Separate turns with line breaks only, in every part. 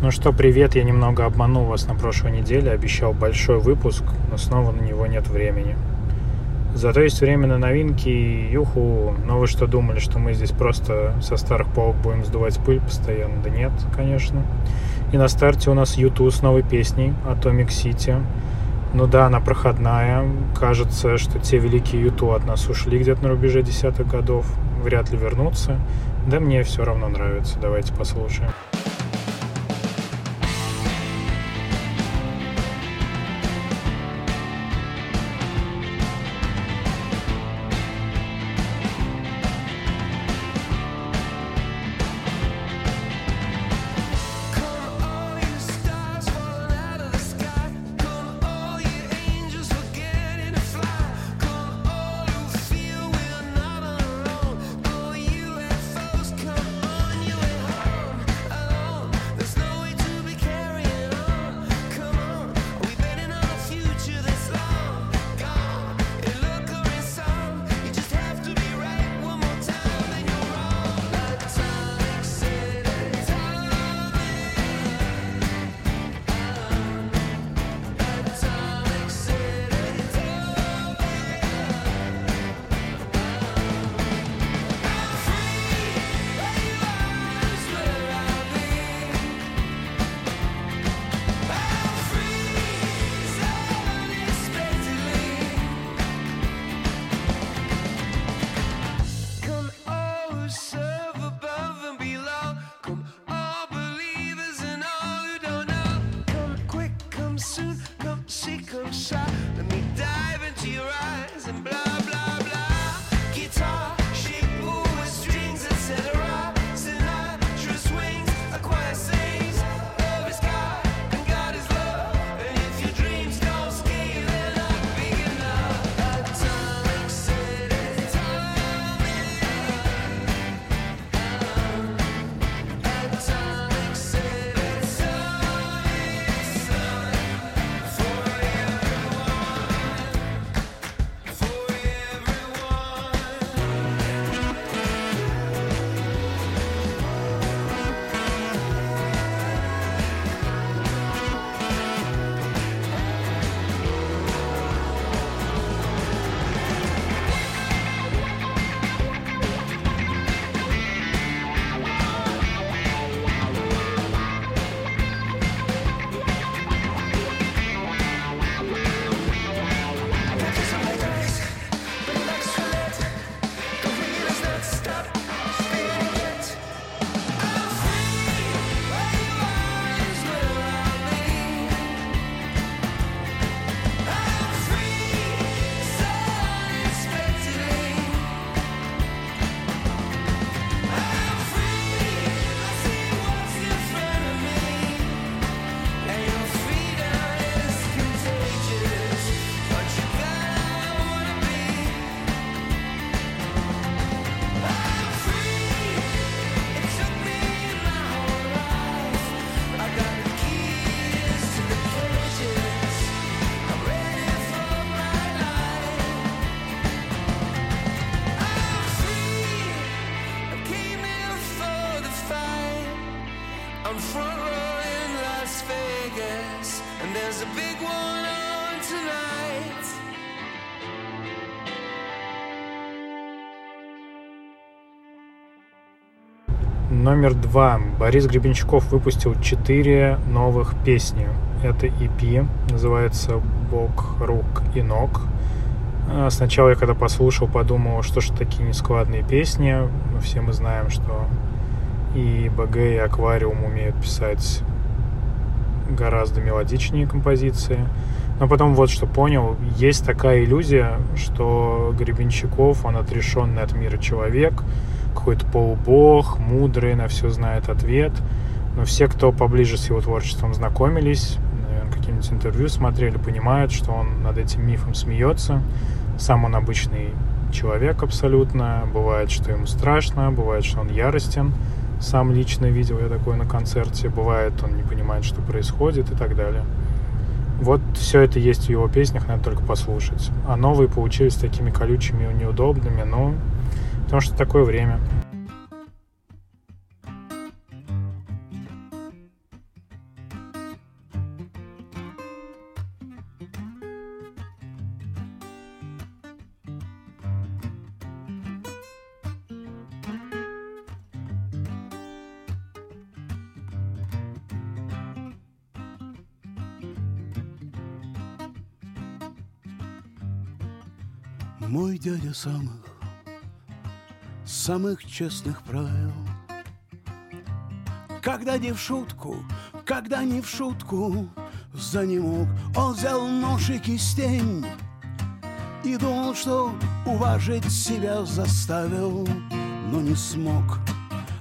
Ну что, привет, я немного обманул вас на прошлой неделе, обещал большой выпуск, но снова на него нет времени. Зато есть время на новинки, юху, но вы что думали, что мы здесь просто со старых полок будем сдувать пыль постоянно? Да нет, конечно. И на старте у нас YouTube с новой песней Atomic City. Ну да, она проходная. Кажется, что те великие YouTube от нас ушли где-то на рубеже десятых годов. Вряд ли вернутся. Да мне все равно нравится. Давайте послушаем. Номер два. Борис Гребенщиков выпустил четыре новых песни. Это EP, называется «Бог, рук и ног». А, сначала я когда послушал, подумал, что ж такие нескладные песни. Но все мы знаем, что и БГ, и Аквариум умеют писать гораздо мелодичнее композиции. Но потом вот что понял, есть такая иллюзия, что Гребенщиков, он отрешенный от мира человек, какой-то полубог, мудрый, на все знает ответ. Но все, кто поближе с его творчеством знакомились, наверное, какие-нибудь интервью смотрели, понимают, что он над этим мифом смеется. Сам он обычный человек абсолютно. Бывает, что ему страшно, бывает, что он яростен. Сам лично видел я такое на концерте. Бывает, он не понимает, что происходит и так далее. Вот все это есть в его песнях, надо только послушать. А новые получились такими колючими и неудобными, но потому что такое время.
Мой дядя самых самых честных правил. Когда не в шутку, когда не в шутку, за не мог, он взял нож и кистень И думал, что уважить себя заставил, но не смог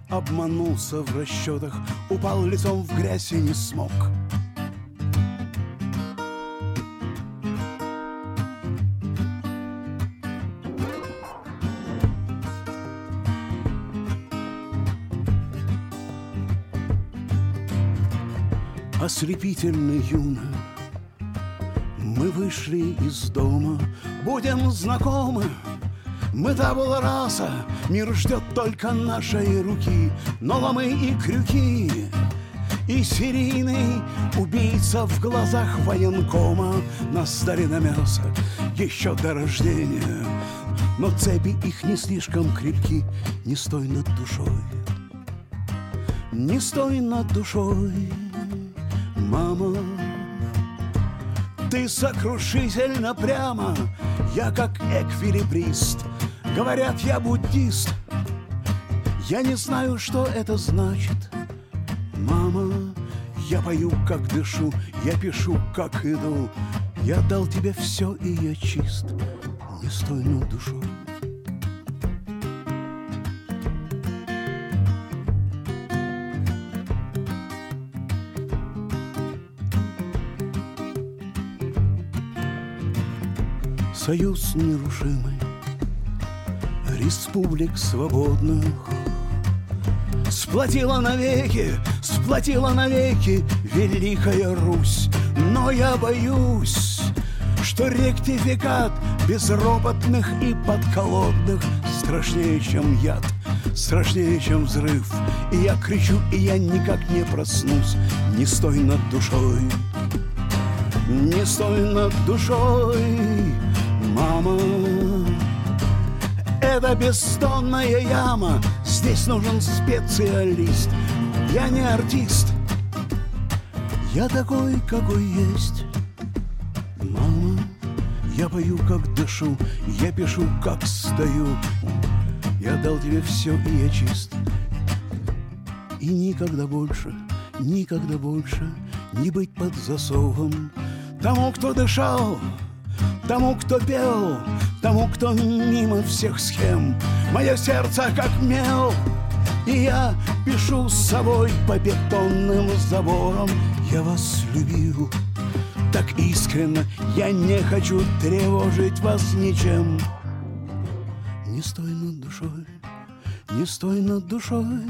Обманулся в расчетах, упал лицом в грязь и не смог ослепительно юно. Мы вышли из дома, будем знакомы. Мы табула раса, мир ждет только нашей руки. Но ломы и крюки и серийный убийца в глазах военкома. На столе на мясо еще до рождения Но цепи их не слишком крепки. Не стой над душой Не стой над душой мама Ты сокрушительно прямо. Я как эквилибрист. Говорят, я буддист. Я не знаю, что это значит. Мама, я пою, как дышу Я пишу, как иду. Я дал тебе все, и я чист. Не стой над душой Союз нерушимый Республик свободных. Сплотила навеки, сплотила навеки Великая Русь Но я боюсь, что ректификат Безропотных и подколодных Страшнее, чем яд, страшнее, чем взрыв. И я кричу, и я никак не проснусь. Не стой над душой, не стой над душой мама. Это бессонная яма Здесь нужен специалист. Я не артист Я такой, какой есть. Мама, я пою, как дышу Я пишу, как стою. Я дал тебе все, и я чист. И никогда больше, никогда больше Не быть под засовом Тому, кто дышал, Тому, кто пел, тому, кто мимо всех схем. Мое сердце как мел И я пишу с собой по бетонным заборам. Я вас любил так искренно Я не хочу тревожить вас ничем. Не стой над душой, не стой над душой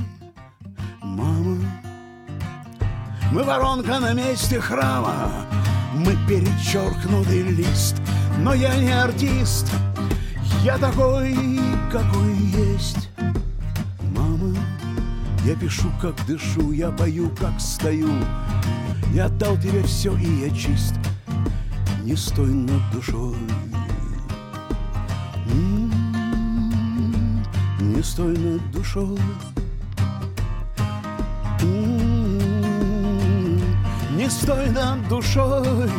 Мама. Мы воронка на месте храма Мы перечеркнутый лист но я не артист, я такой, какой есть. Мама, я пишу, как дышу, я пою, как стою. Я отдал тебе все, и я чист. Не стой над душой. М-м-м, не стой над душой. М-м-м, не стой над душой.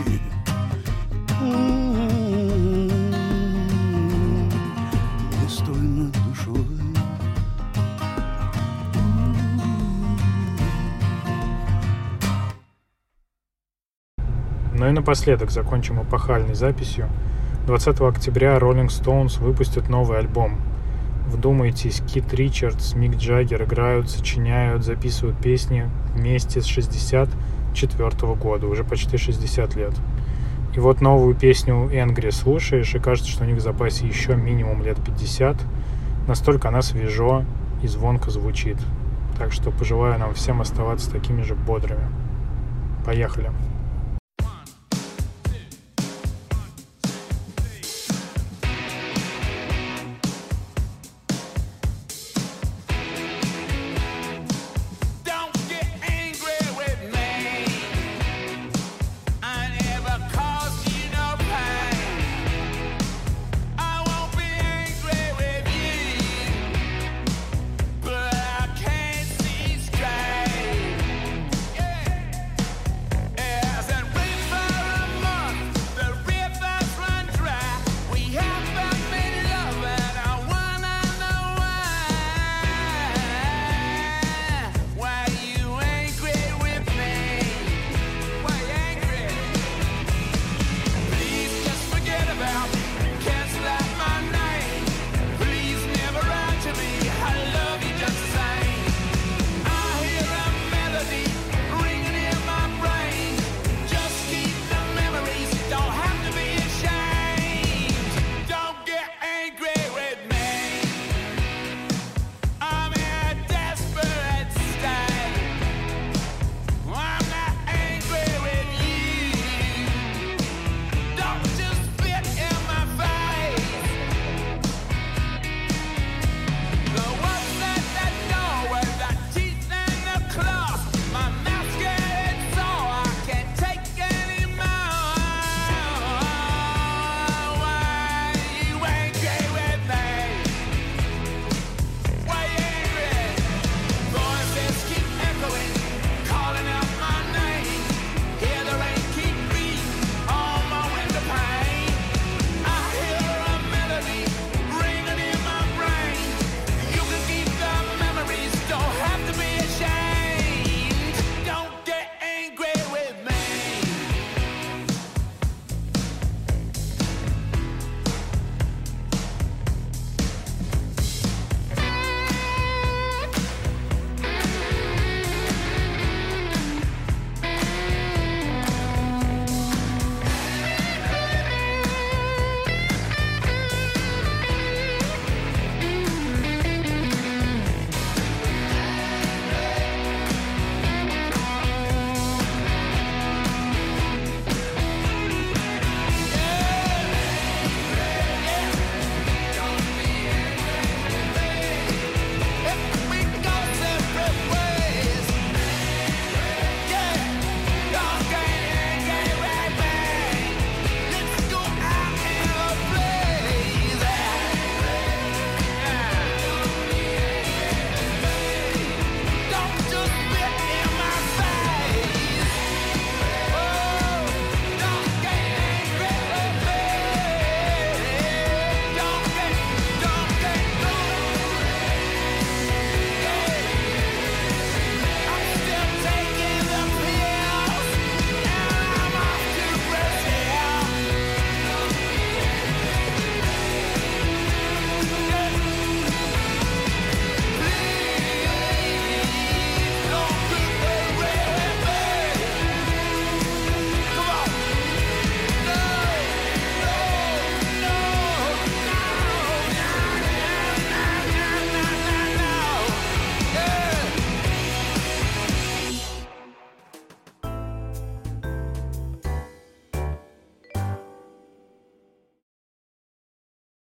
Ну и напоследок закончим эпохальной записью. 20 октября Rolling Stones выпустят новый альбом. Вдумайтесь, Кит Ричардс, Мик Джаггер играют, сочиняют, записывают песни вместе с 64 года, уже почти 60 лет. И вот новую песню Энгри слушаешь, и кажется, что у них в запасе еще минимум лет 50. Настолько она свежо и звонко звучит. Так что пожелаю нам всем оставаться такими же бодрыми. Поехали!